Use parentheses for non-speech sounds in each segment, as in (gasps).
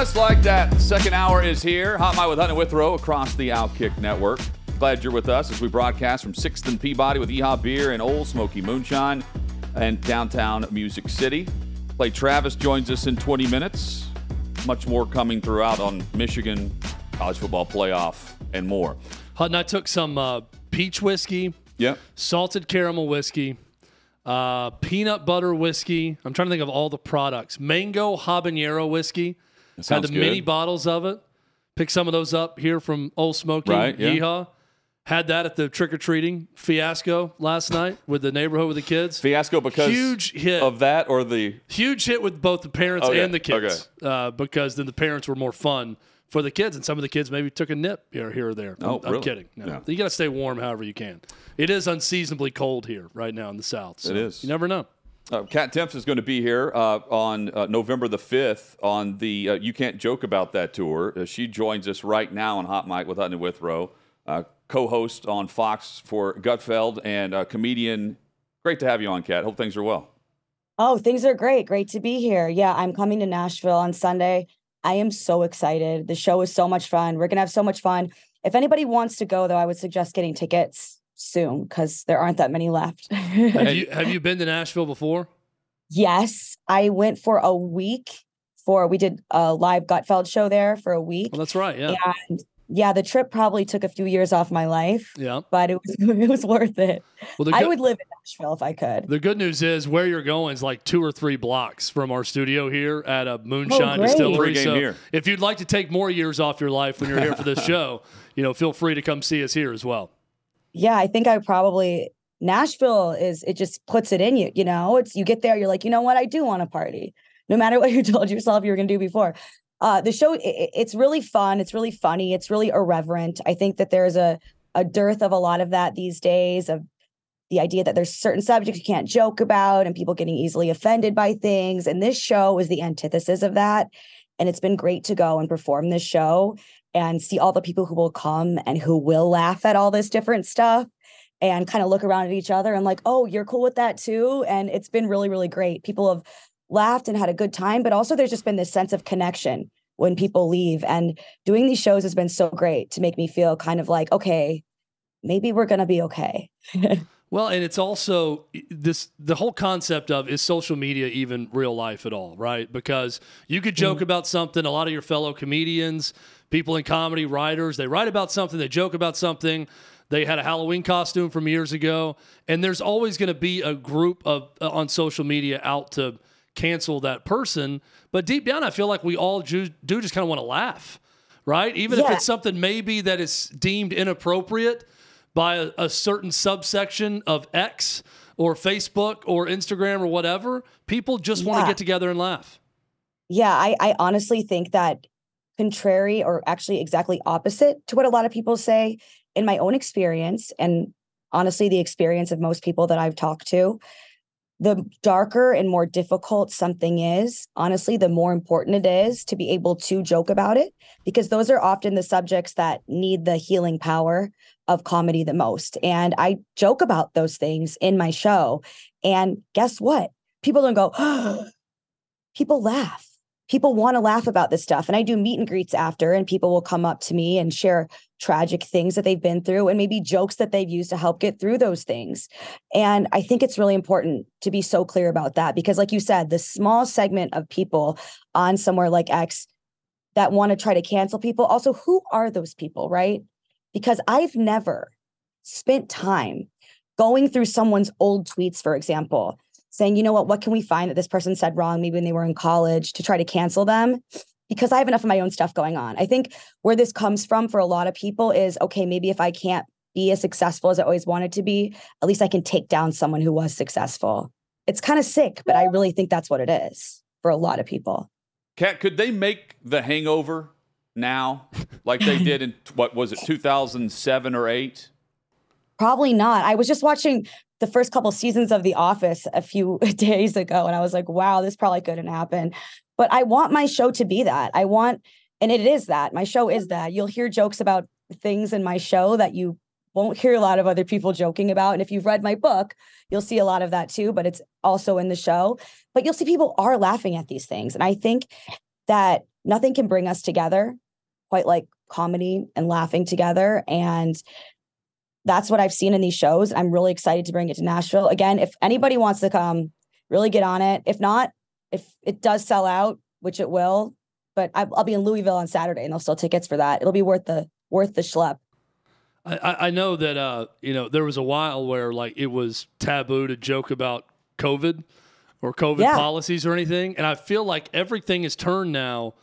Just like that, second hour is here. Hot Mic with Hutton and Withrow across the Outkick Network. Glad you're with us as we broadcast from 6th and Peabody with Yeehaw Beer and Old Smoky Moonshine and downtown Music City. Clay Travis joins us in 20 minutes. Much more coming throughout on Michigan, college football playoff, and more. Hutton, I took some uh, peach whiskey, Yep. salted caramel whiskey, uh, peanut butter whiskey. I'm trying to think of all the products. Mango habanero whiskey. Had the good. mini bottles of it. Picked some of those up here from Old Smoky. Right, yeah. Yeehaw. Had that at the trick or treating fiasco last night with the neighborhood with the kids. Fiasco because Huge hit. of that or the Huge hit with both the parents Okay, and the kids uh, because then the parents were more fun for the kids, and some of the kids maybe took a nip here, here or there. Oh, I'm, I'm kidding. No. Yeah. You got to stay warm however you can. It is unseasonably cold here right now in the south. so It is. You never know. Uh, Kat Timpf is going to be here uh, on uh, November the 5th on the uh, You Can't Joke About That tour. Uh, she joins us right now on Hot Mic with Hutton and Withrow, uh, co host on Fox for Gutfeld and comedian. Great to have you on, Kat. Hope things are well. Oh, things are great. Great to be here. Yeah, I'm coming to Nashville on Sunday. I am so excited. The show is so much fun. We're going to have so much fun. If anybody wants to go, though, I would suggest getting tickets soon because there aren't that many left. Have (laughs) you have you been to Nashville before? yes, I went for a week for, we did a live Gutfeld show there for a week. Well, that's right. Yeah. And yeah, the trip probably took a few years off my life, Yeah. but it was (laughs) it was worth it. Well, the I would live in Nashville if I could. the good news is where you're going is like two or three blocks from our studio here at a moonshine oh, great. distillery. Pregame So here. if you'd like to take more years off your life when you're here for this (laughs) show, you know, feel free to come see us here as well. Yeah, I think I probably Nashville is it just puts it in you, you know. It's you get there, you're like, you know what, I do want to party, no matter what (laughs) you told yourself you were gonna do before. Uh, the show, i- i it's really fun, it's really funny, it's really irreverent. I think that there's a a dearth of a lot of that these days of the idea that there's certain subjects you can't joke about and people getting easily offended by things. And this show is the antithesis of that. And it's been great to go and perform this show and see all the people who will come and who will laugh at all this different stuff and kind of look around at each other and like, oh, you're cool with that too. And it's been really, really great. People have laughed and had a good time, but also there's just been this sense of connection when people leave. And doing these shows has been so great to make me feel kind of like, okay, maybe we're going to be okay. (laughs) Well, and it's also this the whole concept of is social media even real life at all, right? Because you could joke about something, a lot of your fellow comedians, people in comedy, writers, they write about something, they joke about something. They had a Halloween costume from years ago, and there's always going to be a group of uh, on social media out to cancel that person. But deep down, I feel like we all ju- do just kind of want to laugh, right? Even if it's something maybe that is deemed inappropriate by a, a certain subsection of X or Facebook or Instagram or whatever, people just want to Yeah. get together and laugh. Yeah, I, I honestly think that contrary or actually exactly opposite to what a lot of people say, in my own experience, and honestly, the experience of most people that I've talked to, the darker and more difficult something is, honestly, the more important it is to be able to joke about it, because those are often the subjects that need the healing power of comedy the most. And I joke about those things in my show. And guess what? People don't go, (gasps) people laugh. People want to laugh about this stuff. And I do meet and greets after, and people will come up to me and share tragic things that they've been through and maybe jokes that they've used to help get through those things. And I think it's really important to be so clear about that because, like you said, the small segment of people on somewhere like X that want to try to cancel people, also, who are those people, right? Because I've never spent time going through someone's old tweets, for example, saying, you know what, what can we find that this person said wrong, maybe when they were in college, to try to cancel them? Because I have enough of my own stuff going on. I think where this comes from for a lot of people is okay, maybe if I can't be as successful as I always wanted to be, at least I can take down someone who was successful. It's kind of sick, but I really think that's what it is for a lot of people. Kat, could they make the hangover now like they did in what was it, 2007 or 8? Probably not. I was just watching the first couple seasons of The Office a few (laughs) days ago, and I was like, wow, this probably couldn't happen. But I want my show to be that. I want, and it is that. My show is that. You'll hear jokes about things in my show that you won't hear a lot of other people joking about. And if you've read my book, you'll see a lot of that too, but it's also in the show. But you'll see people are laughing at these things. And I think that nothing can bring us together quite like comedy and laughing together. And that's what I've seen in these shows. I'm really excited to bring it to Nashville. Again, if anybody wants to come, really get on it. If not, if it does sell out, which it will, but I'll be in Louisville on Saturday and they'll sell tickets for that. It'll be worth the worth the schlep. I, I know that uh, you know there was a while where like it was taboo to joke about COVID or COVID yeah. policies or anything, and I feel like everything is turned now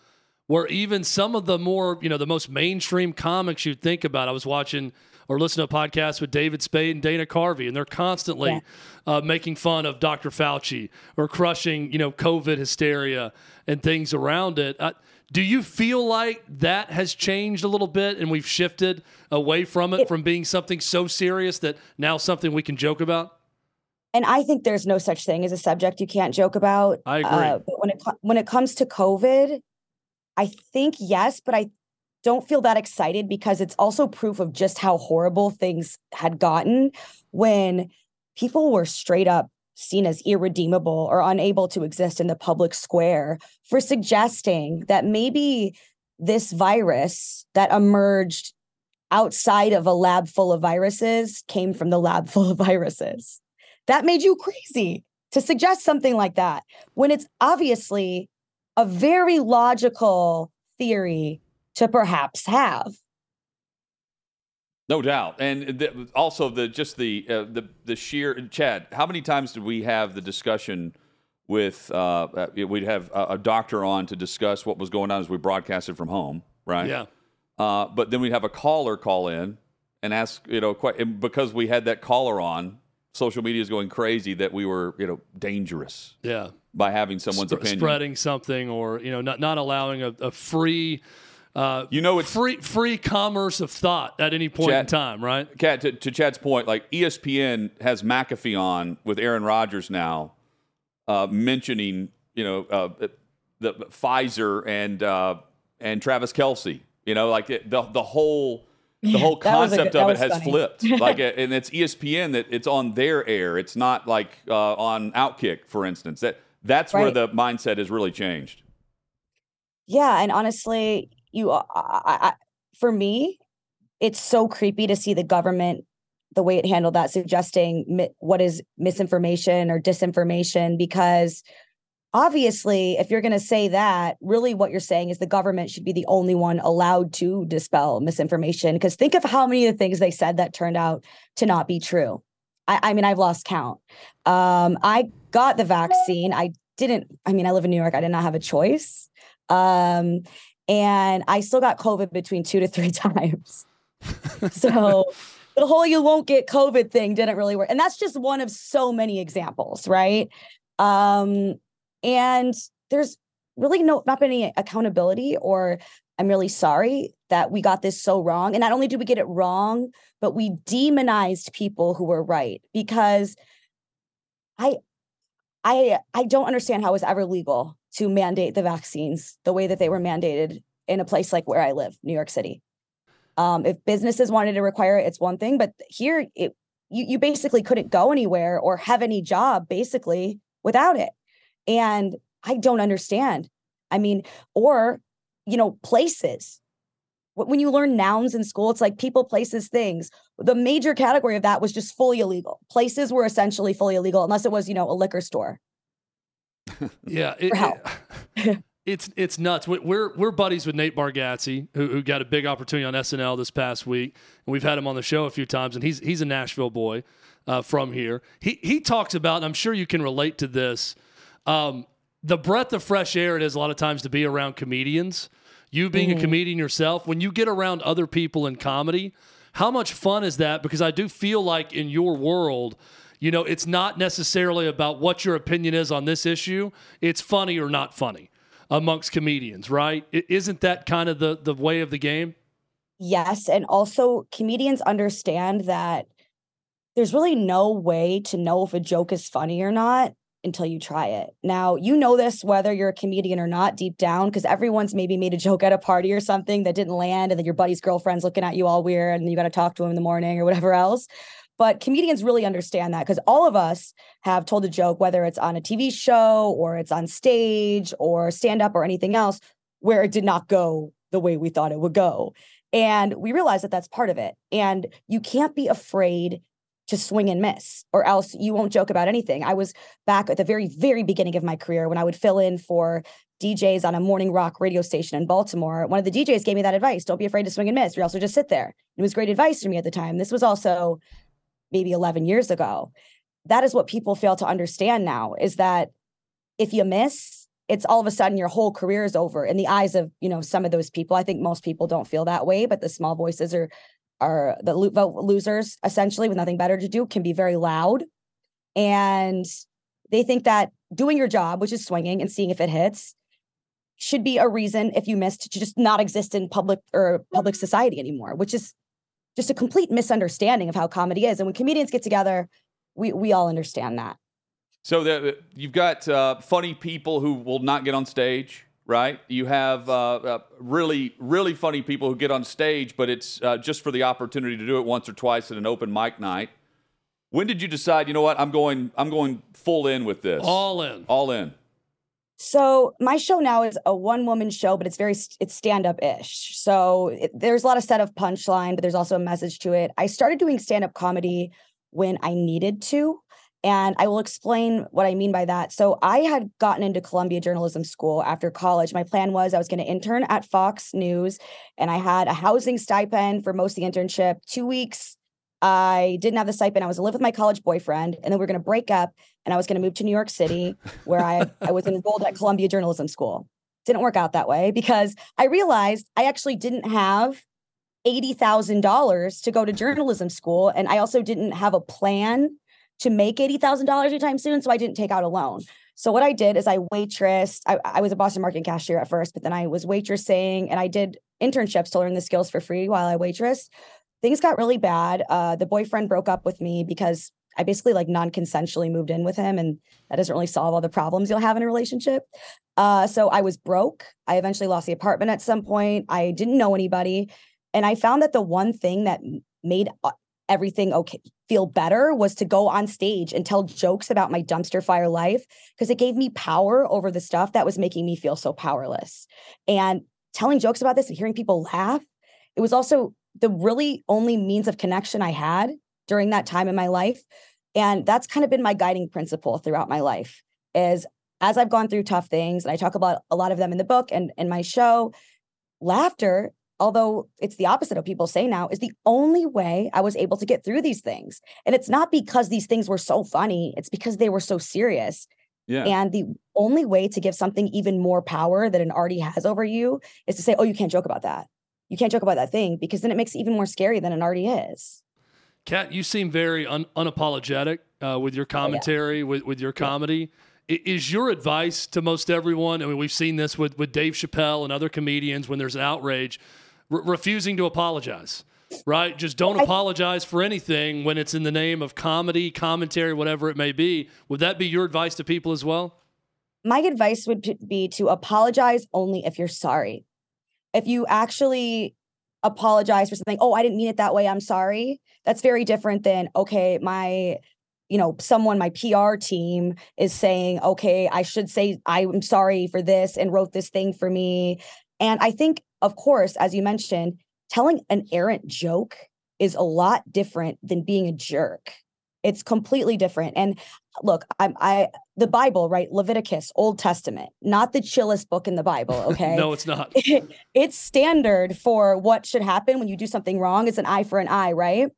where even some of the more you know the most mainstream comics you'd think about. I was watching or listening to a podcast with David Spade and Dana Carvey, and they're constantly yeah. uh, making fun of Dr. Fauci or crushing you know COVID hysteria and things around it. Uh, do you feel like that has changed a little bit and we've shifted away from it, it from being something so serious that now something we can joke about? And I think there's no such thing as a subject you can't joke about. I agree. Uh, but when it when it comes to COVID, I think yes, but I don't feel that excited because it's also proof of just how horrible things had gotten when people were straight up seen as irredeemable or unable to exist in the public square for suggesting that maybe this virus that emerged outside of a lab full of viruses came from the lab (laughs) full of viruses. That made you crazy to suggest something like that when it's obviously a very logical theory to perhaps have. No doubt, and the, also the just the uh, the the sheer Chad. How many times did we have the discussion with? Uh, uh we'd have a, a, doctor on to discuss what was going on as we broadcasted from home, right? Yeah. Uh, but then we'd have a caller call in and ask, you know, quite, because we had that caller on, social media is going crazy that we were, you know, dangerous. Yeah. By having someone's Sp- opinion, spreading something, or you know, not not allowing a, a free uh, you know, it's free free commerce of thought at any point Chad, in time, right? Kat, to, to, Chad's point, like ESPN has McAfee on with Aaron Rodgers now, uh, mentioning you know uh, the Pfizer and uh, and Travis Kelce. You know, like it, the the whole the whole concept good, of it has funny. flipped. (laughs) like, and it's ESPN that it's on their air. It's not like uh, on Outkick, for instance. That that's right. where the mindset has really changed. Yeah, and honestly, you I, I, for me it's so creepy to see the government the way it handled that suggesting mi- what is misinformation or disinformation because obviously if you're going to say that really what you're saying is the government should be the only one allowed to dispel misinformation because think of how many of the things they said that turned out to not be true i, I mean i've lost count um, i got the vaccine i didn't i mean i live in new york i did not have a choice um, and I still got COVID between two to three (laughs) times. so the whole you won't get COVID thing didn't really work. And that's just one of so many examples, right? Um, and there's really no not been any accountability or I'm really sorry that we got this so wrong. And not only did we get it wrong, but we demonized people who were right because I I I don't understand how it was ever legal to mandate the vaccines the way that they were mandated in a place like where I live, New York City. Um, if businesses wanted to require it, it's one thing, but here it you you basically couldn't go anywhere or have any job basically without it. And I don't understand. I mean, or you know, places. When you learn nouns in school, it's like people, places, things. The major category of that was just fully illegal. Places were essentially fully illegal, unless it was, you know, a liquor store (laughs) yeah, it, it, (laughs) it's it's nuts. We're we're buddies with Nate Bargatze, who, who got a big opportunity on SNL this past week, and we've had him on the show a few times. And he's he's a Nashville boy uh, from here. He he talks about, and I'm sure you can relate to this, um, the breath of fresh air it is a lot of times to be around comedians. You being mm-hmm. a comedian yourself, when you get around other people in comedy, how much fun is that? Because I do feel like in your world you know, it's not necessarily about what your opinion is on this issue. It's funny or not funny amongst comedians, right? Isn't that kind of the the way of the game? Yes, and also comedians understand that there's really no way to know if a joke is funny or not until you try it. Now, you know this whether you're a comedian or not deep down because everyone's maybe made a joke at a party or something that didn't land and then your buddy's girlfriend's looking at you all weird and you got to talk to him in the morning or whatever else. But comedians really understand that because all of us have told a joke, whether it's on a TV show or it's on stage or stand up or anything else. where it did not go the way we thought it would go. And we realize that that's part of it. And you can't be afraid to swing and miss, or else you won't joke about anything. I was back at the very, very beginning of my career when I would fill in for DJs on a morning rock radio station in Baltimore. One of the DJs gave me that advice don't be afraid to swing and miss, or else just sit there. It was great advice for me at the time. This was also maybe 11 years ago. That is what people fail to understand now is that if you miss, it's all of a sudden your whole career is over in the eyes of you know some of those people. I think most people don't feel that way, but the small voices are are the vote losers essentially with nothing better to do can be very loud. And they think that doing your job which is swinging and seeing if it hits should be a reason if you missed to just not exist in public or public society anymore which is just a complete misunderstanding of how comedy is. And when comedians get together we we all understand that. So the, you've got uh, funny people who will not get on stage right? You have uh, uh, really, really funny people who get on stage, but it's uh, just for the opportunity to do it once or twice at an open mic night. When did you decide? You know what? I'm going. I'm going full in with this. All in. All in. So my show now is a one woman show, but it's very it's stand up ish. So it, there's a lot of set of punchline, but there's also a message to it. I started doing stand up comedy when I needed to. And I will explain what I mean by that. So I had gotten into Columbia Journalism School after college. My plan was I was going to intern at Fox News and I had a housing stipend for most of the internship, two weeks. I didn't have the stipend. I was to live with my college boyfriend, and then we are going to break up, and I was going to move to New York City, where I, I was enrolled at Columbia Journalism School. Didn't work out that way because I realized I actually didn't have $80,000 to go to journalism school. And I also didn't have a plan to make $80,000 anytime soon. So I didn't take out a loan. So what I did is I waitressed. I, I was a Boston market cashier at first, but then I was waitressing and I did internships to learn the skills for free while I waitressed. Things got really bad. Uh, the boyfriend broke up with me because I basically like non-consensually moved in with him, and that doesn't really solve all the problems you'll have in a relationship. Uh, so I was broke. I eventually lost the apartment at some point. I didn't know anybody, and I found that the one thing that made uh, everything okay feel better was to go on stage and tell jokes about my dumpster fire life because it gave me power over the stuff that was making me feel so powerless. And telling jokes about this and hearing people laugh, it was also the really only means of connection I had during that time in my life. And that's kind of been my guiding principle throughout my life is as I've gone through tough things, and I talk about a lot of them in the book and in my show, laughter although it's the opposite of people say now, is the only way I was able to get through these things. And it's not because these things were so funny, it's because they were so serious. Yeah. And the only way to give something even more power that it already has over you is to say, oh, you can't joke about that. You can't joke about that thing because then it makes it even more scary than it already is. Kat, you seem very un- unapologetic uh, with your commentary, oh, yeah. with, with your comedy. Yeah. Is your advice to most everyone? I mean, we've seen this with, with Dave Chappelle and other comedians when there's an outrage refusing to apologize, right? Just don't apologize for anything when it's in the name of comedy, commentary, whatever it may be. Would that be your advice to people as well? My advice would be to apologize only if you're sorry. If you actually apologize for something, oh, I didn't mean it that way, I'm sorry. That's very different than, okay, my you know someone my pr team is saying okay i should say i'm sorry for this and wrote this thing for me and i think of course, as you mentioned, telling an errant joke is a lot different than being a jerk. It's completely different. And look, I'm I the Bible, right? Leviticus, Old Testament, not the chillest book in the Bible. (laughs) Okay. no, it's not. (laughs) it's standard for what should happen when you do something wrong. It's an eye for an eye, right?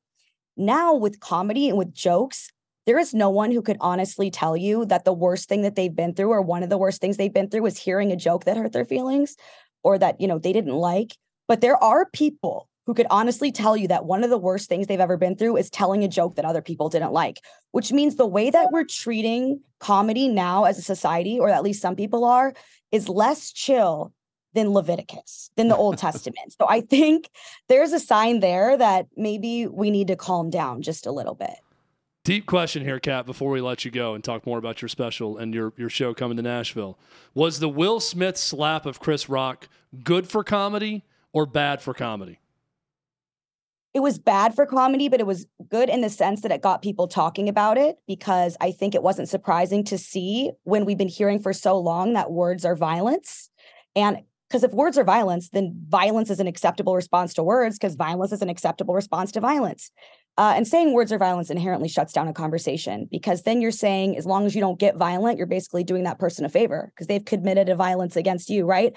Now with comedy and with jokes, there is no one who could honestly tell you that the worst thing that they've been through or one of the worst things they've been through is hearing a joke that hurt their feelings or that, you know, they didn't like. But there are people who could honestly tell you that one of the worst things they've ever been through is telling a joke that other people didn't like, which means the way that we're treating comedy now as a society, or at least some people are, is less chill than Leviticus, than the Old (laughs) Testament. So I think there's a sign there that maybe we need to calm down just a little bit. Deep question here, Kat, before we let you go and talk more about your special and your, your show coming to Nashville. Was the Will Smith slap of Chris Rock good for comedy or bad for comedy? It was bad for comedy, but it was good in the sense that it got people talking about it because I think it wasn't surprising to see when we've been hearing for so long that words are violence. And Because if words are violence, then violence is an acceptable response to words because violence is an acceptable response to violence. Uh, and saying words are violence inherently shuts down a conversation because then you're saying, as long as you don't get violent, you're basically doing that person a favor because they've committed a violence against you, right?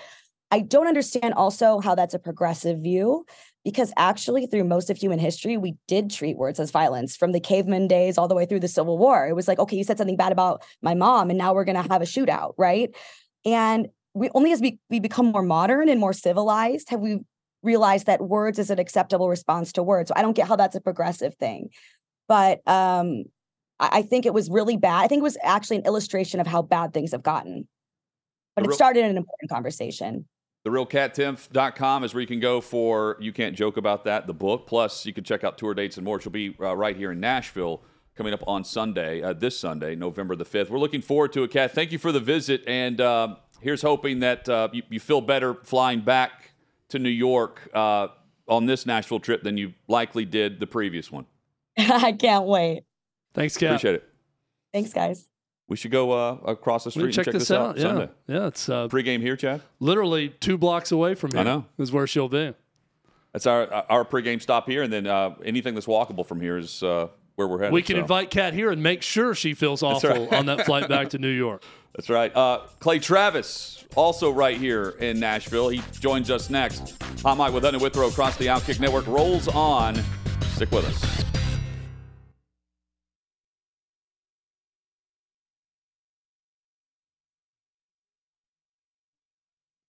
I don't understand also how that's a progressive view because actually, through most of human history, we did treat words as violence from the caveman days all the way through the Civil War. It was like, okay, you said something bad about my mom, and now we're going to have a shootout, right? And we only as we, we become more modern and more civilized have we realize that words is an acceptable response to words. So I don't get how that's a progressive thing. But um, I, I think it was really bad. I think it was actually an illustration of how bad things have gotten. But real, it started an important conversation. The TheRealKatTimpf.com is where you can go for You Can't Joke About That, the book. Plus, you can check out tour dates and more. She'll be uh, right here in Nashville coming up on Sunday, uh, this Sunday, November the 5th. We're looking forward to it, Kat. Thank you for the visit. And uh, here's hoping that uh, you, you feel better flying back to New York uh, on this Nashville trip than you likely did the previous one. (laughs) I can't wait. Thanks, Kat. Appreciate it. Thanks, guys. We should go uh, across the street and check, check this, this, out. out yeah. Sunday. Yeah, it's uh, pregame here, Chad. Literally two blocks away from here. I know is where she'll be. That's our our pregame stop here, and then uh, anything that's walkable from here is uh, where we're headed. We can so. invite Kat here and make sure she feels awful right. on that flight back to New York. That's right. Uh, Clay Travis, also right here in Nashville. He joins us next. Hot Mic with Hutton Withrow across the Outkick Network rolls on. Stick with us.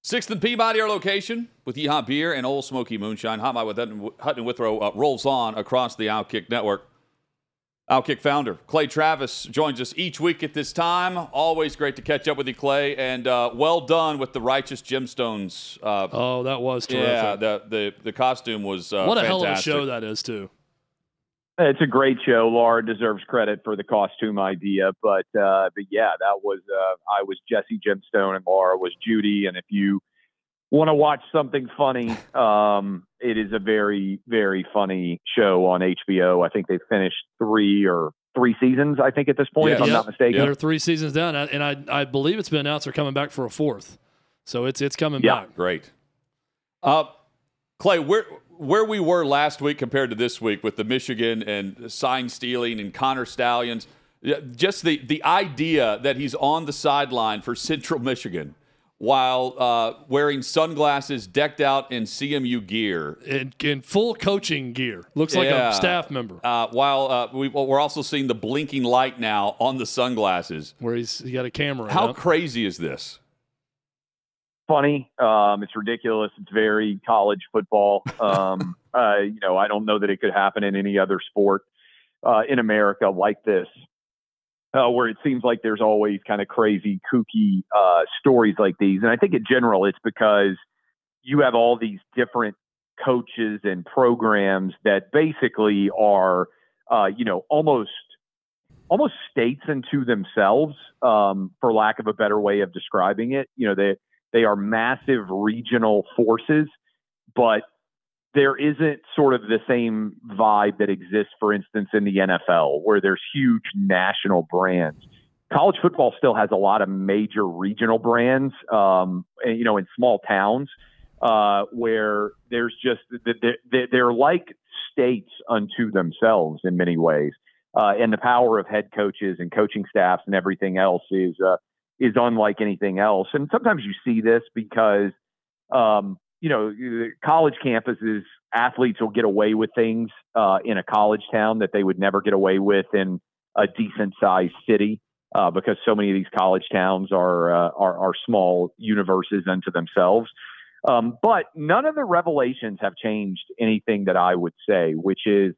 Sixth and Peabody, our location, with Yeehaw Beer and Old Smoky Moonshine. Hot Mic with Hutton Withrow uh, rolls on across the Outkick Network. Outkick founder Clay Travis joins us each week at this time. Always great to catch up with you, Clay, and uh, well done with the righteous gemstones. Uh, oh, that was terrific. Yeah, the the, the costume was uh, what a fantastic. hell of a show that is too. It's a great show. Laura deserves credit for the costume idea, but uh, but yeah, that was uh, I was Jesse Gemstone and Laura was Judy, and if you want to watch something funny, um, it is a very, very funny show on HBO. I think they finished three or three seasons, I think, at this point, yeah, if I'm not mistaken. Yeah, they're three seasons down, and I, I believe it's been announced they're coming back for a fourth. So it's it's coming yeah. back. Great. Uh, Clay, where where we were last week compared to this week with the Michigan and sign stealing and Connor Stalions, just the the idea that he's on the sideline for Central Michigan while uh, wearing sunglasses decked out in CMU gear. In, in full coaching gear. Looks like Yeah. a staff member. Uh, while uh, we, we're also seeing the blinking light now on the sunglasses. Where he's he got a camera. How up. crazy is this? Funny. Um, it's ridiculous. It's very college football. (laughs) Um, uh, you know, I don't know that it could happen in any other sport uh, in America like this. Uh, where it seems like there's always kind of crazy, kooky uh, stories like these. And I think in general, it's because you have all these different coaches and programs that basically are, uh, you know, almost almost states into themselves, um, for lack of a better way of describing it. You know, they they are massive regional forces, but there isn't sort of the same vibe that exists, for instance, in the NFL, where there's huge national brands. College football still has a lot of major regional brands, um, and, you know, in small towns uh, where there's just that they're like states unto themselves in many ways, uh, and the power of head coaches and coaching staffs and everything else is uh, is unlike anything else. And sometimes you see this because um, you know, college campuses, athletes will get away with things uh, in a college town that they would never get away with in a decent sized city uh, because so many of these college towns are, uh, are, are small universes unto themselves. Um, but none of the revelations have changed anything that I would say, which is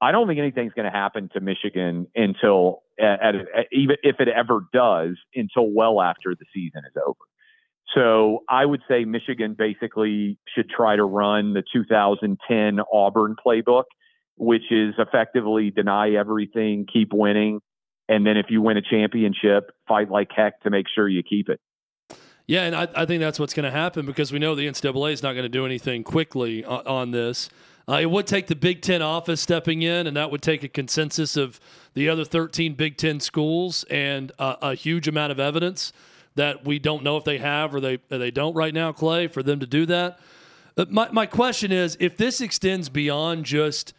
I don't think anything's going to happen to Michigan until, at, at, at, even if it ever does, until well after the season is over. So I would say Michigan basically should try to run the 2010 Auburn playbook, which is effectively deny everything, keep winning, and then if you win a championship, fight like heck to make sure you keep it. Yeah, and I, I think that's what's going to happen because we know the NCAA is not going to do anything quickly on, on this. Uh, it would take the Big Ten office stepping in, and that would take a consensus of the other 13 Big Ten schools and uh, a huge amount of evidence that we don't know if they have or they or they don't right now, Clay, for them to do that. Uh, my my question is if this extends beyond just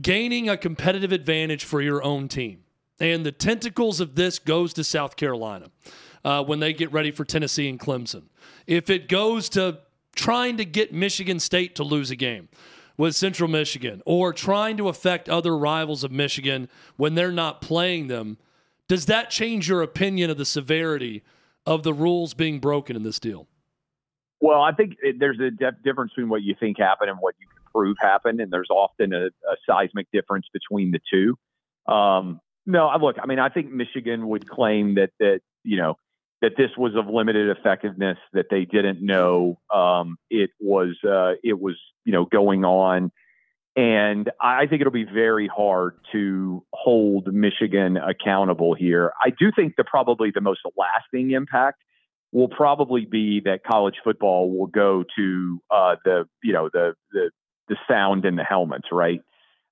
gaining a competitive advantage for your own team, and the tentacles of this goes to South Carolina uh, when they get ready for Tennessee and Clemson. If it goes to trying to get Michigan State to lose a game with Central Michigan or trying to affect other rivals of Michigan when they're not playing them, does that change your opinion of the severity of the rules being broken in this deal? Well, I think there's a difference between what you think happened and what you can prove happened, and there's often a, a seismic difference between the two. Um, no, look, I mean, I think Michigan would claim that that you know that this was of limited effectiveness, that they didn't know um, it was uh, it was you know going on, and I think it'll be very hard to hold Michigan accountable here. I do think the probably the most lasting impact will probably be that college football will go to uh, the you know the the the sound in the helmets, right?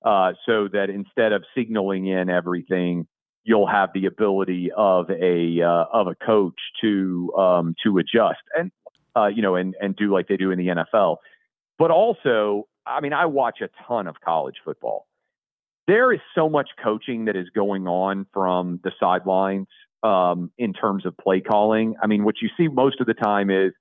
Uh, so that instead of signaling in everything, you'll have the ability of a uh, of a coach to um, to adjust and uh, you know and and do like they do in the NFL. But also, I mean, I watch a ton of college football. There is so much coaching that is going on from the sidelines um, in terms of play calling. I mean, what you see most of the time is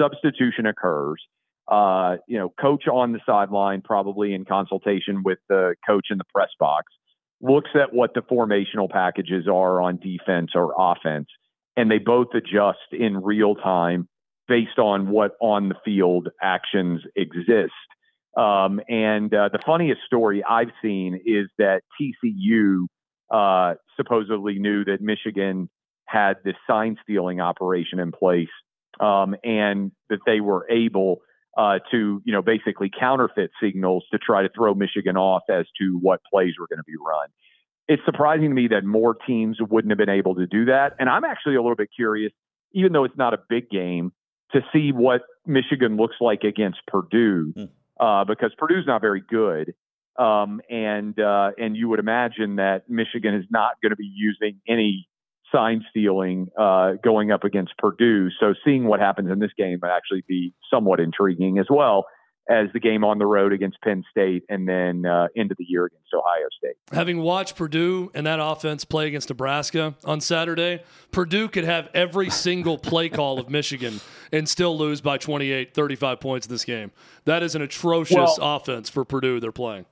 substitution occurs. Uh, you know, coach on the sideline, probably in consultation with the coach in the press box, looks at what the formational packages are on defense or offense, and they both adjust in real time based on what on the field actions exist. Um, and uh, the funniest story I've seen is that TCU uh, supposedly knew that Michigan had this sign stealing operation in place um, and that they were able uh, to, you know, basically counterfeit signals to try to throw Michigan off as to what plays were going to be run. It's surprising to me that more teams wouldn't have been able to do that. And I'm actually a little bit curious, even though it's not a big game, to see what Michigan looks like against Purdue, mm. Uh, because Purdue's not very good. Um, and uh, and you would imagine that Michigan is not going to be using any sign stealing uh, going up against Purdue. So seeing what happens in this game would actually be somewhat intriguing as well as the game on the road against Penn State and then uh, into the year against Ohio State. Having watched Purdue and that offense play against Nebraska on Saturday, Purdue could have every single play call of Michigan and still lose by 28, 35 points in this game. That is an atrocious well, offense for Purdue they're playing.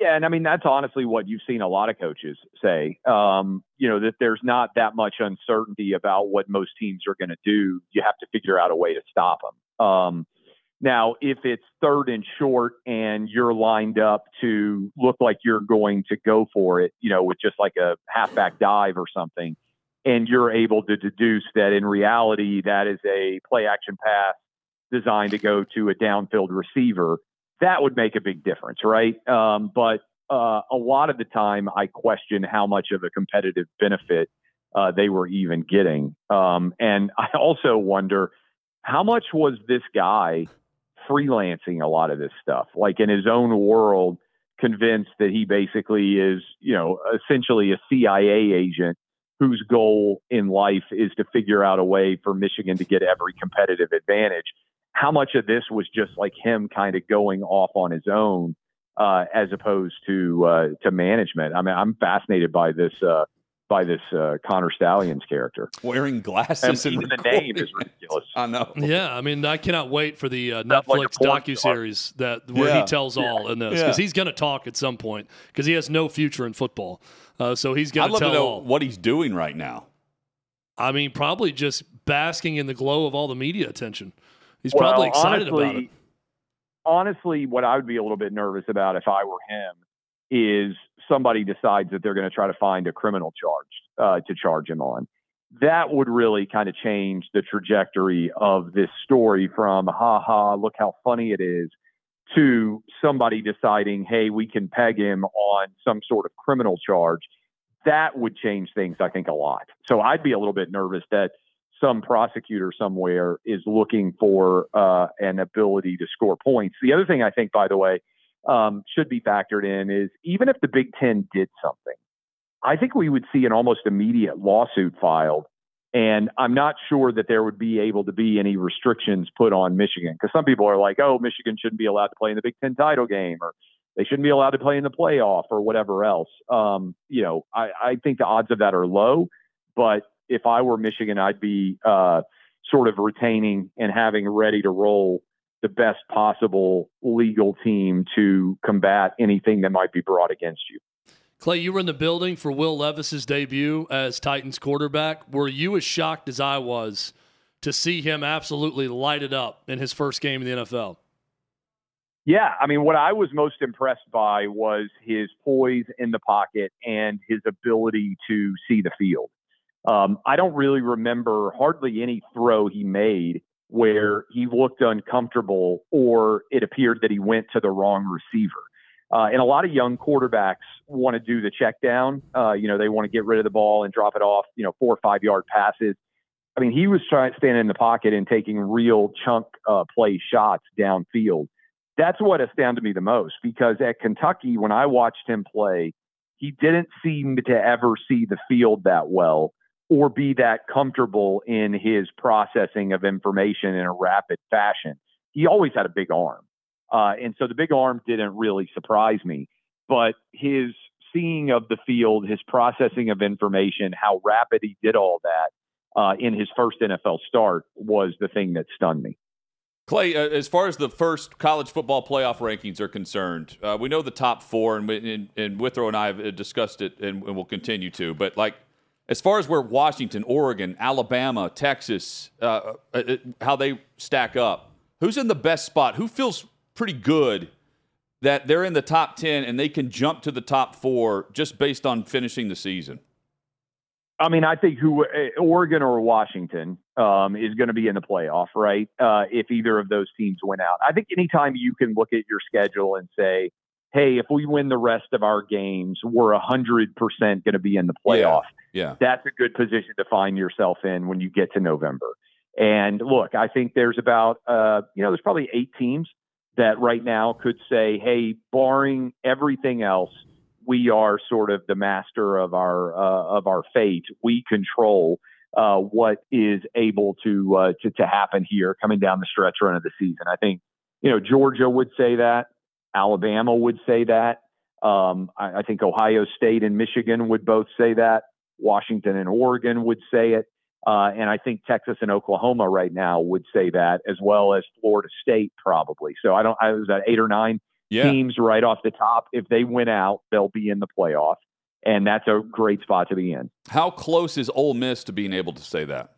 Yeah, and I mean that's honestly what you've seen a lot of coaches say. Um, you know that there's not that much uncertainty about what most teams are going to do. You have to figure out a way to stop them. Um, now, if it's third and short and you're lined up to look like you're going to go for it, you know, with just like a halfback dive or something, and you're able to deduce that in reality that is a play action pass designed to go to a downfield receiver that would make a big difference, right? Um, but uh, a lot of the time, I question how much of a competitive benefit uh, they were even getting. Um, and I also wonder how much was this guy freelancing a lot of this stuff, like in his own world, convinced that he basically is, you know, essentially a CIA agent whose goal in life is to figure out a way for Michigan to get every competitive advantage how much of this was just like him kind of going off on his own uh, as opposed to uh, to management. I mean, I'm fascinated by this uh, by this uh, Connor Stalions character. Wearing glasses and even the name is ridiculous. (laughs) I know. Yeah, I mean, I cannot wait for the uh, Netflix like docu series that where yeah. he tells yeah. all in this because yeah. he's going to talk at some point because he has no future in football. Uh, so he's going to tell know all. what he's doing right now. I mean, probably just basking in the glow of all the media attention. He's well, probably excited honestly, about it. Honestly, what I would be a little bit nervous about if I were him is somebody decides that they're going to try to find a criminal charge uh, to charge him on. That would really kind of change the trajectory of this story from ha ha, look how funny it is to somebody deciding, hey, we can peg him on some sort of criminal charge. That would change things, I think, a lot. So I'd be a little bit nervous that some prosecutor somewhere is looking for uh, an ability to score points. The other thing I think, by the way, um, should be factored in is even if the Big Ten did something, I think we would see an almost immediate lawsuit filed And I'm not sure that there would be able to be any restrictions put on Michigan because some people are like, oh, Michigan shouldn't be allowed to play in the Big Ten title game or they shouldn't be allowed to play in the playoff or whatever else. Um, you know, I, I think the odds of that are low, but if I were Michigan, I'd be uh, sort of retaining and having ready to roll the best possible legal team to combat anything that might be brought against you. Clay, you were in the building for Will Levis's debut as Titans quarterback. Were you as shocked as I was to see him absolutely light it up in his first game in the NFL? Yeah, I mean, what I was most impressed by was his poise in the pocket and his ability to see the field. Um, I don't really remember hardly any throw he made where he looked uncomfortable or it appeared that he went to the wrong receiver. Uh, and a lot of young quarterbacks want to do the check down. Uh, you know, they want to get rid of the ball and drop it off, you know, four or five yard passes. I mean, he was trying standing in the pocket and taking real chunk uh, play shots downfield. That's what astounded me the most because at Kentucky, when I watched him play, he didn't seem to ever see the field that well or be that comfortable in his processing of information in a rapid fashion. He always had a big arm. Uh, and so the big arm didn't really surprise me, but his seeing of the field, his processing of information, how rapid he did all that uh, in his first NFL start was the thing that stunned me. Clay, uh, as far as the first college football playoff rankings are concerned, uh, we know the top four, and, and, and, Withrow and I have uh, discussed it, and, and we'll continue to. But like, as far as where Washington, Oregon, Alabama, Texas, uh, uh, how they stack up, who's in the best spot? Who feels pretty good that they're in the top 10 and they can jump to the top four just based on finishing the season? I mean, I think who eh, Oregon or Washington um, is going to be in the playoff, right? Uh, if either of those teams went out, I think anytime you can look at your schedule and say, "Hey, if we win the rest of our games, we're hundred percent going to be in the playoff." Yeah. yeah, that's a good position to find yourself in when you get to November. And look, I think there's about, uh, you know, there's probably eight teams that right now could say, hey, barring everything else, we are sort of the master of our uh, of our fate. We control uh, what is able to, uh, to to happen here coming down the stretch run of the season. I think you know Georgia would say that, Alabama would say that. Um, I, I think Ohio State and Michigan would both say that. Washington and Oregon would say it. Uh, and I think Texas and Oklahoma right now would say that, as well as Florida State probably. So I don't. I was at eight or nine yeah. teams right off the top. If they win out, they'll be in the playoff, and that's a great spot to be in. How close is Ole Miss to being able to say that?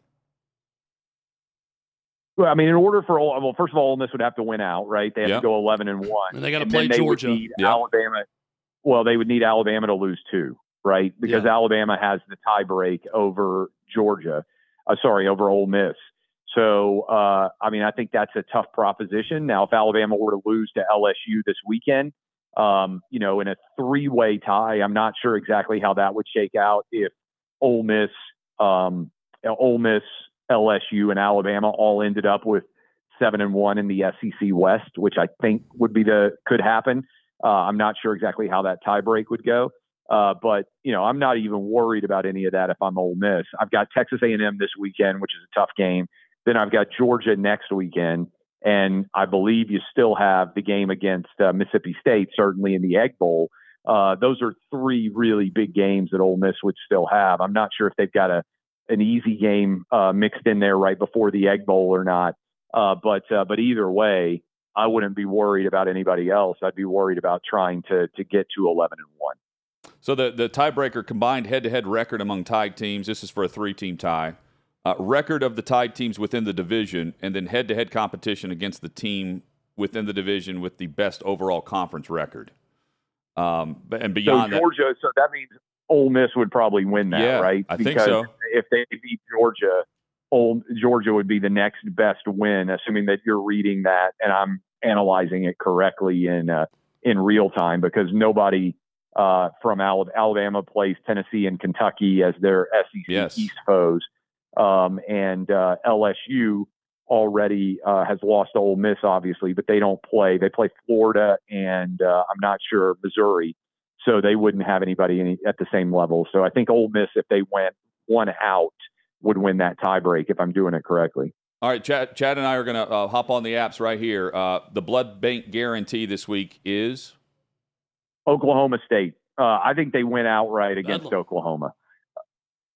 Well, I mean, in order for well, first of all, Ole Miss would have to win out, right? They have yep. to go eleven and one, and they got to play Georgia. Yep. Alabama. Well, they would need Alabama to lose two, right? Because yeah. Alabama has the tiebreak over Georgia uh, sorry, over Ole Miss. So, uh, I mean, I think that's a tough proposition. Now, if Alabama were to lose to LSU this weekend, um, you know, in a three-way tie, I'm not sure exactly how that would shake out if Ole Miss, um, Ole Miss, LSU, and Alabama all ended up with seven and one in the SEC West, which I think would be the could happen. Uh, I'm not sure exactly how that tiebreak would go. Uh, but you know, I'm not even worried about any of that if I'm Ole Miss. I've got Texas A&M this weekend, which is a tough game. Then I've got Georgia next weekend, and I believe you still have the game against uh, Mississippi State, certainly in the Egg Bowl. Uh, those are three really big games that Ole Miss would still have. I'm not sure if they've got a an easy game uh, mixed in there right before the Egg Bowl or not. Uh, but uh, but either way, I wouldn't be worried about anybody else. I'd be worried about trying to to get to 11 and one. So the, the tiebreaker combined head to head record among tied teams, this is for a three team tie. Uh, record of the tied teams within the division, and then head to head competition against the team within the division with the best overall conference record. Um, and beyond so Georgia, that, so that means Ole Miss would probably win that, yeah, right? I because think so. If they beat Georgia, old Georgia would be the next best win, assuming that you're reading that and I'm analyzing it correctly in uh, in real time because nobody uh, from Alabama plays Tennessee and Kentucky as their SEC yes. East foes. Um, and uh, LSU already uh, has lost to Ole Miss, obviously, but they don't play. They play Florida and uh, I'm not sure Missouri, so they wouldn't have anybody any, at the same level. So I think Ole Miss, if they went one out, would win that tiebreak if I'm doing it correctly. All right, Chad, Chad and I are going to uh, hop on the apps right here. Uh, the blood bank guarantee this week is Oklahoma State. Uh, I think they went outright against Bedlam. Oklahoma.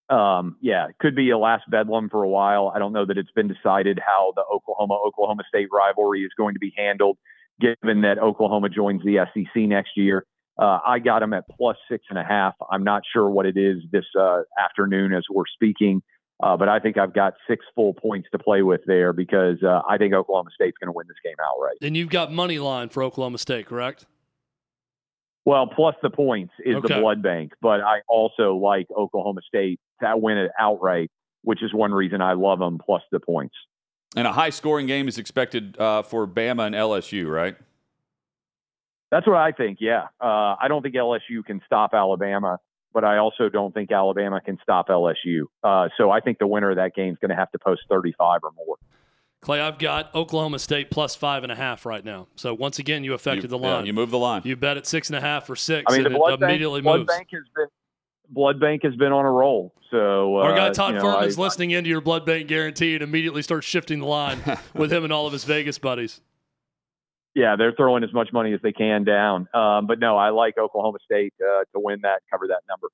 Um, yeah, it could be a last bedlam for a while. I don't know that it's been decided how the Oklahoma Oklahoma State rivalry is going to be handled, given that Oklahoma joins the SEC next year. Uh, I got them at plus six and a half. I'm not sure what it is this uh, afternoon as we're speaking, uh, but I think I've got six full points to play with there because uh, I think Oklahoma State's going to win this game outright. And you've got money line for Oklahoma State, correct? Well, plus the points is Okay. the blood bank, but I also like Oklahoma State to win it outright, which is one reason I love them. Plus the points. and a high scoring game is expected uh, for Bama and LSU, right? That's what I think. Yeah, uh, I don't think LSU can stop Alabama, but I also don't think Alabama can stop LSU. Uh, so I think the winner of that game is going to have to post 35 or more. Clay, I've got Oklahoma State plus five and a half right now. So once again, you affected You- the yeah, line. you move the line. You bet at six and a half or six, I mean, the blood it bank, immediately blood moves. bank has been blood bank has been on a roll. So Our uh, guy Todd you know, Fuhrman's I- listening into your blood bank guarantee and immediately starts shifting the line (laughs) with him and all of his Vegas buddies. Yeah, they're throwing as much money as they can down. Um, but no, I like Oklahoma State uh, to win that, cover that number.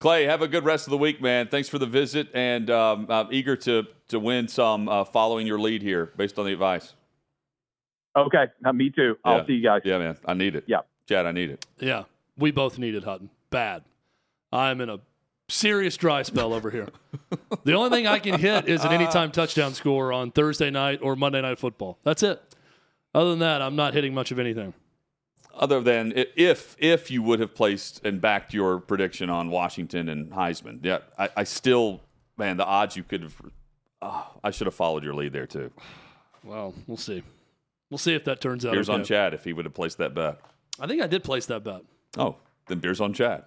Clay, have a good rest of the week, man. Thanks for the visit, and um, I'm eager to to win some uh, following your lead here based on the advice. Okay, uh, me too. Yeah. I'll see you guys. Yeah, man, I need it. Yeah. Chad, I need it. Yeah, we both needed Hutton bad. I'm in a serious dry spell over here. the only thing I can hit is an anytime touchdown score on Thursday night or Monday night football. That's it. Other than that, I'm not hitting much of anything. Other than if if you would have placed and backed your prediction on Washington and Heisman, yeah, I, I still, man, the odds you could have. Oh, I should have followed your lead there too. Well, we'll see. We'll see if that turns out. Beers okay. on Chad if he would have placed that bet. I think I did place that bet. Oh, then beers on Chad.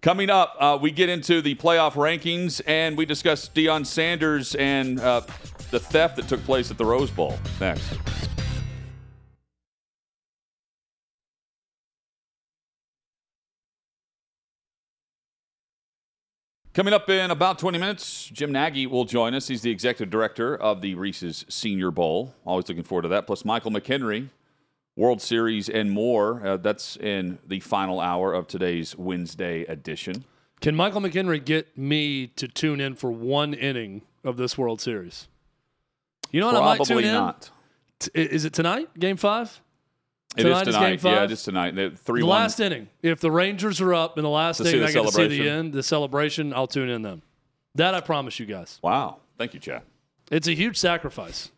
Coming up, uh, we get into the playoff rankings and we discuss Deion Sanders and uh, the theft that took place at the Rose Bowl. Next. Coming up in about 20 minutes, Jim Nagy will join us. He's the executive director of the Reese's Senior Bowl. Always looking forward to that. Plus, Michael McHenry, World Series and more. Uh, that's in the final hour of today's Wednesday edition. Can Michael McHenry get me to tune in for one inning of this World Series? You know what? I might tune Probably in. not. T- is it tonight? Game five? It is Tonight is tonight. game five? Yeah, it is tonight. The three The one. last inning. If the Rangers are up in the last To inning, I get to see the end, the celebration. I'll tune in then. That I promise you guys. Wow. Thank you, Chad. It's a huge sacrifice.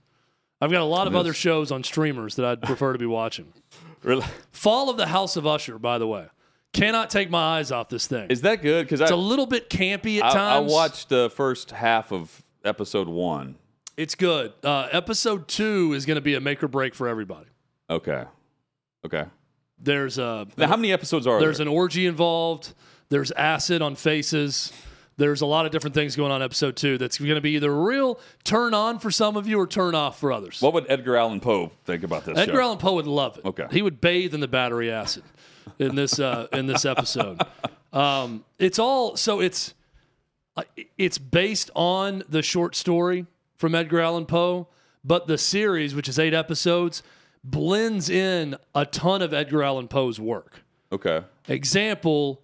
I've got a lot of It is. other shows on streamers that I'd prefer to be watching. (laughs) Really? Fall of the House of Usher, by the way. Cannot take my eyes off this thing. Is that good? Because it's a little bit campy at I, I watched the first half of episode one. It's good. Uh, episode two is going to be a make or break for everybody. Okay. Okay. There's a Now, how many episodes are there's there? an orgy involved. There's acid on faces. There's a lot of different things going on in episode two. That's going to be either a real turn on for some of you or turn off for others. what would Edgar Allan Poe think about this Edgar show? Allan Poe would love it. Okay. he would bathe in the battery acid in this uh, in this episode. Um, it's all so it's uh, it's based on the short story from Edgar Allan Poe, but the series, which is eight episodes, blends in a ton of Edgar Allan Poe's work. okay. Example: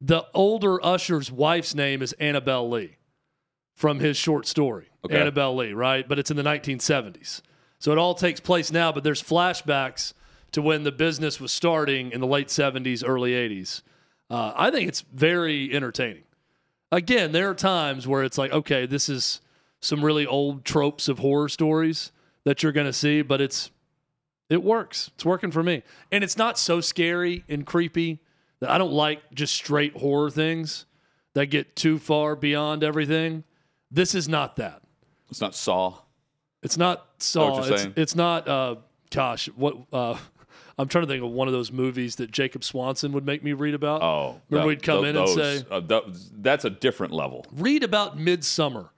the older Usher's wife's name is Annabel Lee from his short story, Okay. Annabel Lee, right? But it's in the 1970s. So it all takes place now, but there's flashbacks to when the business was starting in the late 70s, early 80s. Uh, I think it's very entertaining. Again, there are times where it's like, okay, this is some really old tropes of horror stories that you're going to see, but it's it works. It's working for me. And it's not so scary and creepy that I don't like just straight horror things that get too far beyond everything. This is not that. It's not Saw. It's not Saw. It's, it's not. Uh, gosh, what? Uh, (laughs) I'm trying to think of one of those movies that Jacob Swanson would make me read about. Oh. Remember that- we'd come in and say- uh, th- that's a different level. Read about Midsommar.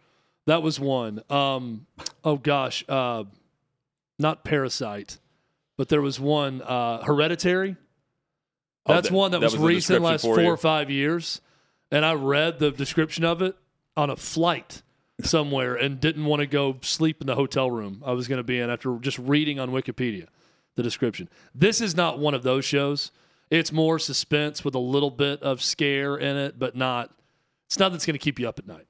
That was one. Um, oh gosh, uh, not Parasite, but there was one. Uh, Hereditary. Oh, That's that- one that, that was, was recent, last four you? or five years, and I read the description of it on a flight somewhere and didn't want to go sleep in the hotel room I was going to be in after just reading on Wikipedia the description. This is not one of those shows. It's more suspense with a little bit of scare in it, but not. It's not that's going to keep you up at night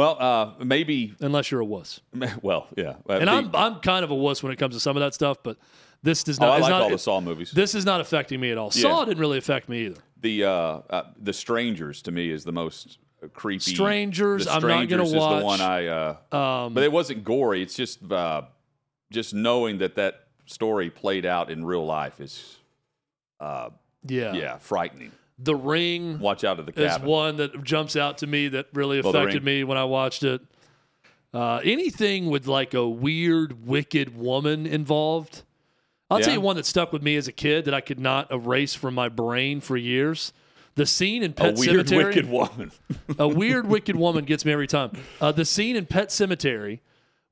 Well, uh, maybe. unless you're a wuss. (laughs) Well, yeah. Uh, And the- I'm I'm kind of a wuss when it comes to some of that stuff, but this does oh, not. I is like not- all the Saw movies. This is not affecting me at all. Yeah. Saw didn't really affect me either. the uh, uh, the Strangers to me is the most creepy. Strangers, The I'm not gonna watch. the one I. Uh, Um, but it wasn't gory. It's just uh, just knowing that that story played out in real life is, uh, yeah. yeah, frightening. The Ring Watch out of the cabin. is one that jumps out to me that really affected Ring. me when I watched it. Uh, anything with like a weird, wicked woman involved. I'll tell you one that stuck with me as a kid that I could not erase from my brain for years. The scene in a Pet weird, Sematary. wicked woman. a (laughs) weird, wicked woman gets me every time. Uh, the scene in Pet Sematary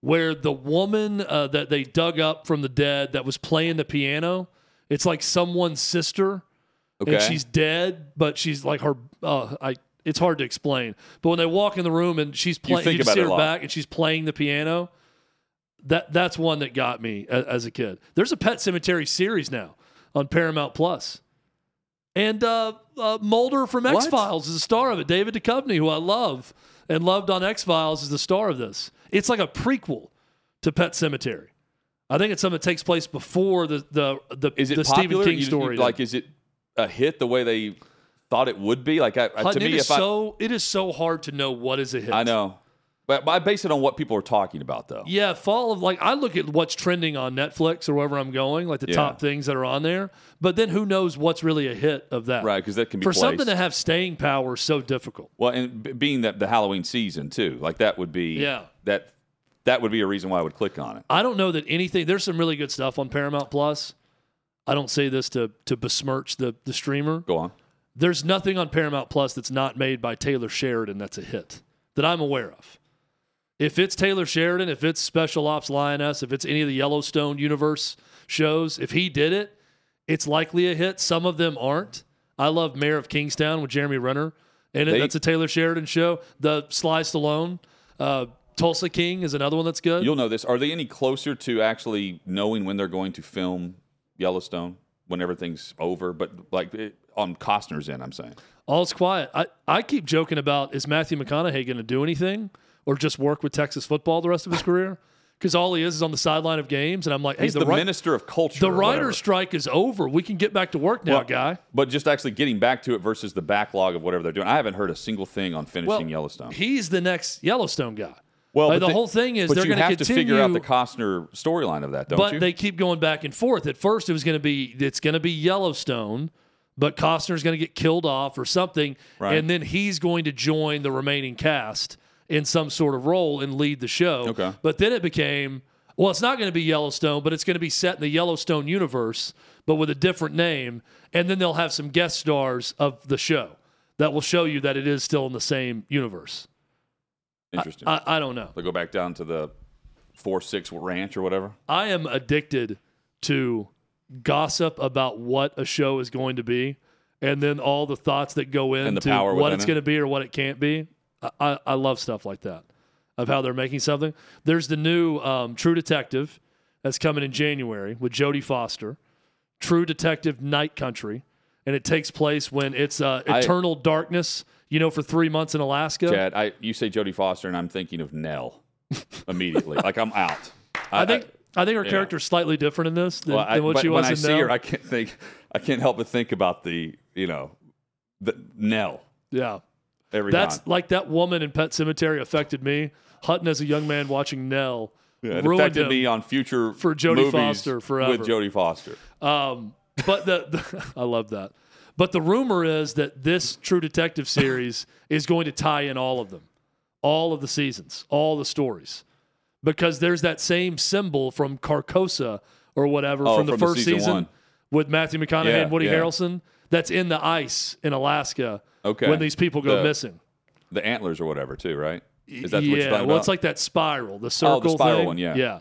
where the woman uh, that they dug up from the dead that was playing the piano, it's like someone's sister, Okay. and she's dead, but she's like her. Uh, I. It's hard to explain, but when they walk in the room and she's playing, you, just see her back and she's playing the piano. That that's one that got me as, as a kid. There's a Pet Sematary series now on Paramount Plus. And uh, uh, Mulder from X Files is the star of it. David Duchovny, who I love and loved on X Files, is the star of this. It's like a prequel to Pet Sematary. I think it's something that takes place before the the the, is it the? Stephen King You- you- story. like, is it a hit the way they thought it would be? Like, I, I- Hutton, to me, is if so it is so hard to know what is a hit. I, I know, but, but I base it on what people are talking about, though. Yeah, fall of like I look at what's trending on Netflix or wherever I'm going, like the Yeah. top things that are on there. But then who knows what's really a hit of that? Right, because that can be For placed. something to have staying power is so difficult. Well, and b- being that the Halloween season too, like that would be Yeah. that that would be a reason why I would click on it. I don't know that anything. There's some really good stuff on Paramount Plus. I don't say this to to besmirch the the streamer. Go on. There's nothing on Paramount Plus that's not made by Taylor Sheridan that's a hit that I'm aware of. If it's Taylor Sheridan, if it's Special Ops Lioness, if it's any of the Yellowstone universe shows, if he did it, it's likely a hit. Some of them aren't. I love Mayor of Kingstown with Jeremy Renner, and that's a Taylor Sheridan show. The Sly Stallone, uh, Tulsa King is another one that's good. You'll know this. Are they any closer to actually knowing when they're going to film Yellowstone when everything's over? But like it, on Costner's end, I'm saying. All's quiet. I, I keep joking about is Matthew McConaughey going to do anything or just work with Texas football the rest of his career? Because all he is is on the sideline of games, and I'm like, hey, He's the, the, ri- minister of culture. the writer's strike is over. We can get back to work now, Well, guy. But just actually getting back to it versus the backlog of whatever they're doing. I haven't heard a single thing on finishing Well, Yellowstone. He's the next Yellowstone guy. Well, Like, but the whole thing is but they're you going have to figure out the Costner storyline of that, don't but you? But they keep going back and forth. At first, it was going to be it's going to be Yellowstone, but Costner's going to get killed off or something, Right. and then he's going to join the remaining cast in some sort of role and lead the show. Okay. But then it became well, it's not going to be Yellowstone, but it's going to be set in the Yellowstone universe, but with a different name, and then they'll have some guest stars of the show that will show you that it is still in the same universe. Interesting. I, I don't know. they go back down to the four six ranch or whatever. I am addicted to gossip about what a show is going to be, and then all the thoughts that go into what it's it. going to be or what it can't be. I, I, I love stuff like that of how they're making something. There's the new um, True Detective that's coming in January with Jodie Foster. True Detective Night Country, and it takes place when it's uh, I- eternal darkness. You know, for three months in Alaska. Chad, I you say Jodie Foster, and I'm thinking of Nell (laughs) immediately. like I'm out. I think I, think her yeah. character's slightly different in this than, well, I- than what but she when was I in see Nell. her, I can't think. I can't help but think about the you know the Nell yeah. every That's time. like that woman in Pet Sematary affected me. Hutton as a young man watching Nell Yeah, it affected me on future for Jodie Foster forever. with Jodie Foster. Um, but the, (laughs) the I love that. But the rumor is that this True Detective series (laughs) is going to tie in all of them, all of the seasons, all the stories, because there's that same symbol from Carcosa or whatever Oh, from the from first season season with Matthew McConaughey Yeah, and Woody yeah. Harrelson. That's in the ice in Alaska Okay. when these people go The- missing. The antlers or whatever too, right? Is that yeah, well, about? it's like that spiral, the circle Oh, the spiral thing. one, yeah. yeah.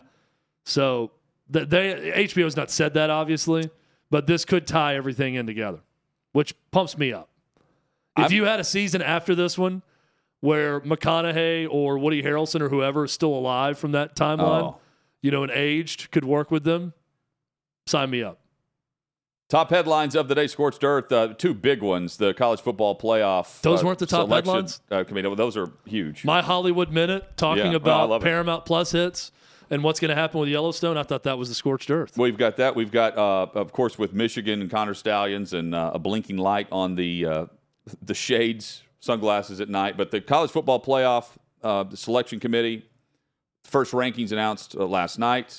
So the, they HBO's not said that obviously, but this could tie everything in together, which pumps me up. If I'm- you had a season after this one where McConaughey or Woody Harrelson or whoever is still alive from that timeline, Oh. you know, and aged could work with them, sign me up. Top headlines of the day, Scorched Earth. Uh, two big ones: the college football playoff. Those uh, weren't the top selection, headlines? Uh, committee. Those are huge. My Hollywood Minute talking Yeah, I about. Paramount Plus hits and what's going to happen with Yellowstone. I thought that was the scorched earth. We've got that. We've got, uh, of course, with Michigan and Connor Stalions and uh, a blinking light on the uh, the shades, sunglasses at night. But the college football playoff, uh, the selection committee, first rankings announced uh, last night.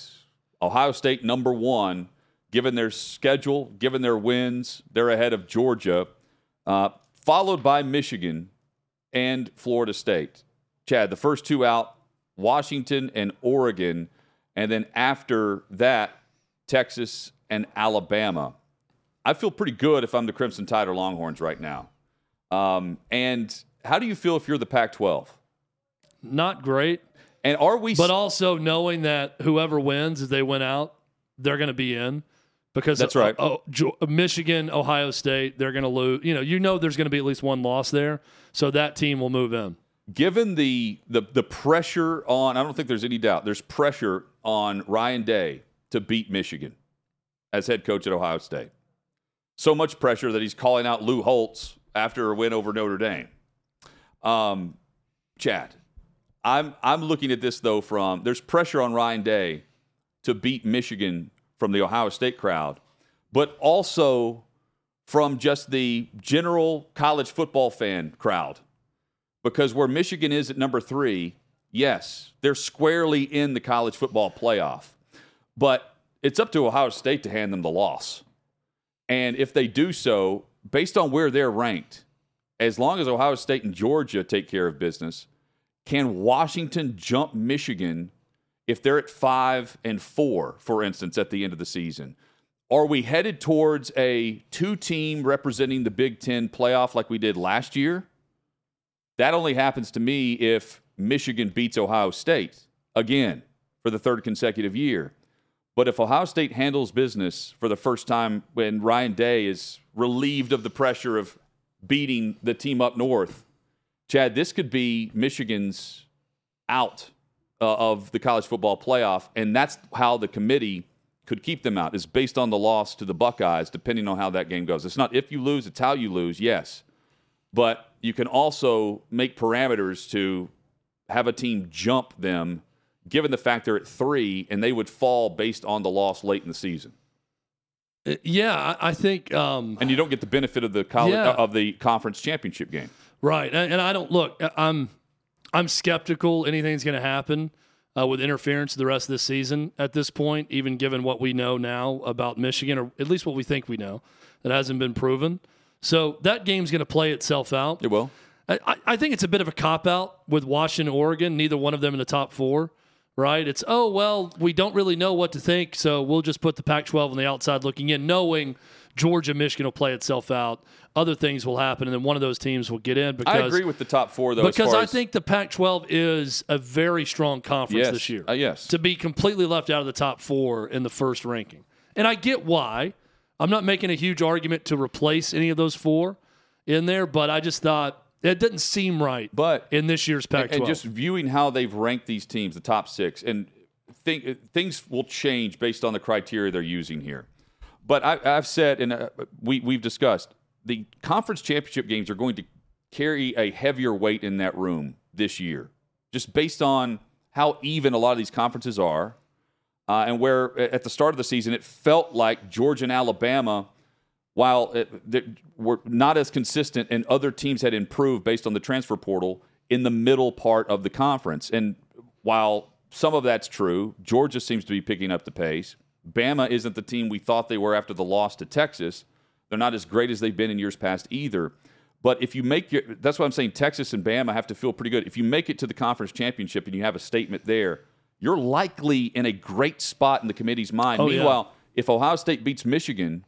Ohio State number one, given their schedule, given their wins, they're ahead of Georgia, uh, followed by Michigan and Florida State. Chad, the first two out, Washington and Oregon, and then after that, Texas and Alabama. I feel pretty good if I'm the Crimson Tide or Longhorns right now. Um, and how do you feel if you're the Pac-12? Not great, And are we? but also knowing that whoever wins, if they win out, they're going to be in. Because That's right. Oh, Jo- Michigan, Ohio State, they're going to lose. You know, you know, there's going to be at least one loss there, so that team will move in. Given the, the the pressure on, I don't think there's any doubt. There's pressure on Ryan Day to beat Michigan as head coach at Ohio State. So much pressure that he's calling out Lou Holtz after a win over Notre Dame. Um, Chad, I'm I'm looking at this though from there's pressure on Ryan Day to beat Michigan from the Ohio State crowd, but also from just the general college football fan crowd because where Michigan is at number three, yes, they're squarely in the college football playoff. But it's up to Ohio State to hand them the loss. And if they do so, based on where they're ranked, as long as Ohio State and Georgia take care of business, can Washington jump Michigan if they're at five and four, for instance, at the end of the season? Are we headed towards a two team representing the Big Ten playoff like we did last year? That only happens to me if Michigan beats Ohio State again for the third consecutive year. But if Ohio State handles business for the first time when Ryan Day is relieved of the pressure of beating the team up north, Chad, this could be Michigan's out uh, of the college football playoff, and that's how the committee could keep them out. Is based on the loss to the Buckeyes, depending on how that game goes. It's not if you lose; it's how you lose. Yes, but you can also make parameters to have a team jump them, given the fact they're at three, and they would fall based on the loss late in the season, Uh, Yeah, I, think. Um, and you don't get the benefit of the college Yeah. of the conference championship game. Right, and, and I don't look. I'm I'm skeptical anything's going to happen uh, with interference the rest of this season at this point, even given what we know now about Michigan, or at least what we think we know that hasn't been proven. So that game's going to play itself out. It will. I, I- think it's a bit of a cop out with Washington, Oregon. Neither one of them in the top four, right? It's oh well, we don't really know what to think, so we'll just put the Pac-12 on the outside looking in, knowing Georgia, Michigan will play itself out. Other things will happen, and then one of those teams will get in. Because I agree with the top four though. because I think the Pac-12 is a very strong conference yes, this year. Uh, yes, To be completely left out of the top four in the first ranking, and I get why. I'm not making a huge argument to replace any of those four in there, but I just thought it didn't seem right. but in this year's Pac-12, and just viewing how they've ranked these teams, the top six, and think things will change based on the criteria they're using here. But I, I've said, and uh, we we've discussed, the conference championship games are going to carry a heavier weight in that room this year, just based on how even a lot of these conferences are, uh, and where at the start of the season it felt like Georgia and Alabama while it, were not as consistent and other teams had improved based on the transfer portal in the middle part of the conference. And while some of that's true, Georgia seems to be picking up the pace. Bama isn't the team we thought they were after the loss to Texas. They're not as great as they've been in years past either. But if you make your, that's why I'm saying Texas and Bama have to feel pretty good. If you make it to the conference championship and you have a statement there, you're likely in a great spot in the committee's mind. Oh, yeah. Meanwhile, if Ohio State beats Michigan,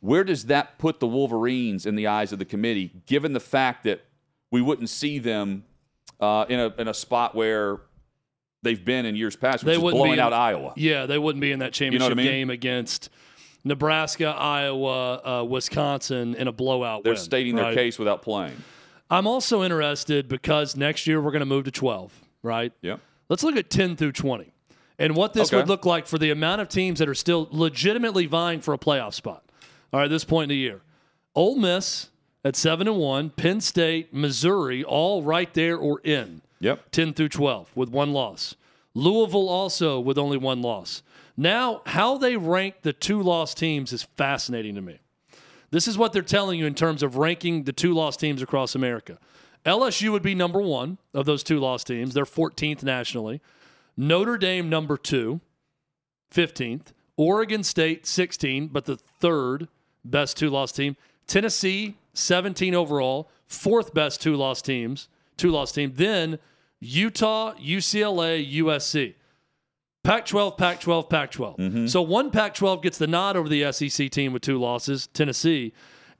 where does that put the Wolverines in the eyes of the committee, given the fact that we wouldn't see them uh, in, a, in a spot where they've been in years past, which They is blowing in- out Iowa? yeah, they wouldn't be in that know what championship I mean? game against Nebraska, Iowa, uh, Wisconsin in a blowout They're win, stating their case without playing. I'm also interested because next year we're going to move to 12, right? Yep. Let's look at 10 through 20 and what this Okay. would look like for the amount of teams that are still legitimately vying for a playoff spot. All right, this point in the year. Ole Miss at 7 and 1, Penn State, Missouri, all right there or in. Yep. 10 through 12 with one loss. Louisville also with only one loss. Now, how they rank the two loss teams is fascinating to me. This is what they're telling you in terms of ranking the two loss teams across America. LSU would be number one of those two loss teams. They're 14th nationally. Notre Dame, number two, 15th. Oregon State, 16, but the third best two loss team. Tennessee, 17 overall, fourth best two loss teams, two loss team. Then Utah, UCLA, USC. Pac 12, Pac 12, Pac 12. Mm-hmm. So one Pac 12 gets the nod over the SEC team with two losses, Tennessee.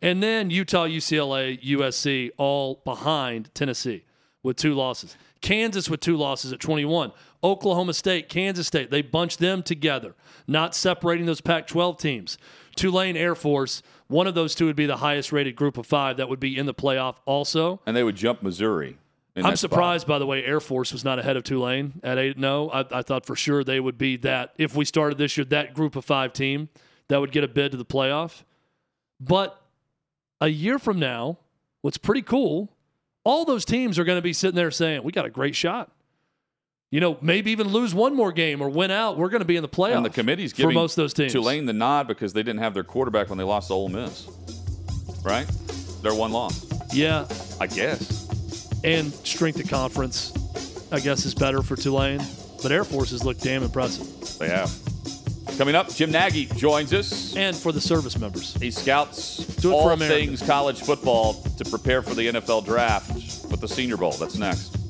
And then Utah, UCLA, USC all behind Tennessee with two losses. Kansas with two losses at 21. Oklahoma State, Kansas State, they bunched them together, not separating those Pac 12 teams. Tulane Air Force, one of those two would be the highest rated group of five that would be in the playoff also. And they would jump Missouri. I'm that spot. surprised, by the way, Air Force was not ahead of Tulane at 8 0. I, I thought for sure they would be that, if we started this year, that group of five team that would get a bid to the playoff. But a year from now, what's pretty cool, all those teams are going to be sitting there saying, we got a great shot. You know, maybe even lose one more game or win out. We're going to be in the playoff. And the committee's for giving most of those teams. Tulane the nod because they didn't have their quarterback when they lost to Ole Miss. Right? Their one loss. Yeah, I guess. and strength of conference, I guess, is better for Tulane. But Air Forces look damn impressive. They have. Coming up, Jim Nagy joins us. And for the service members. He scouts all things college football to prepare for the NFL draft with the Senior Bowl. That's next.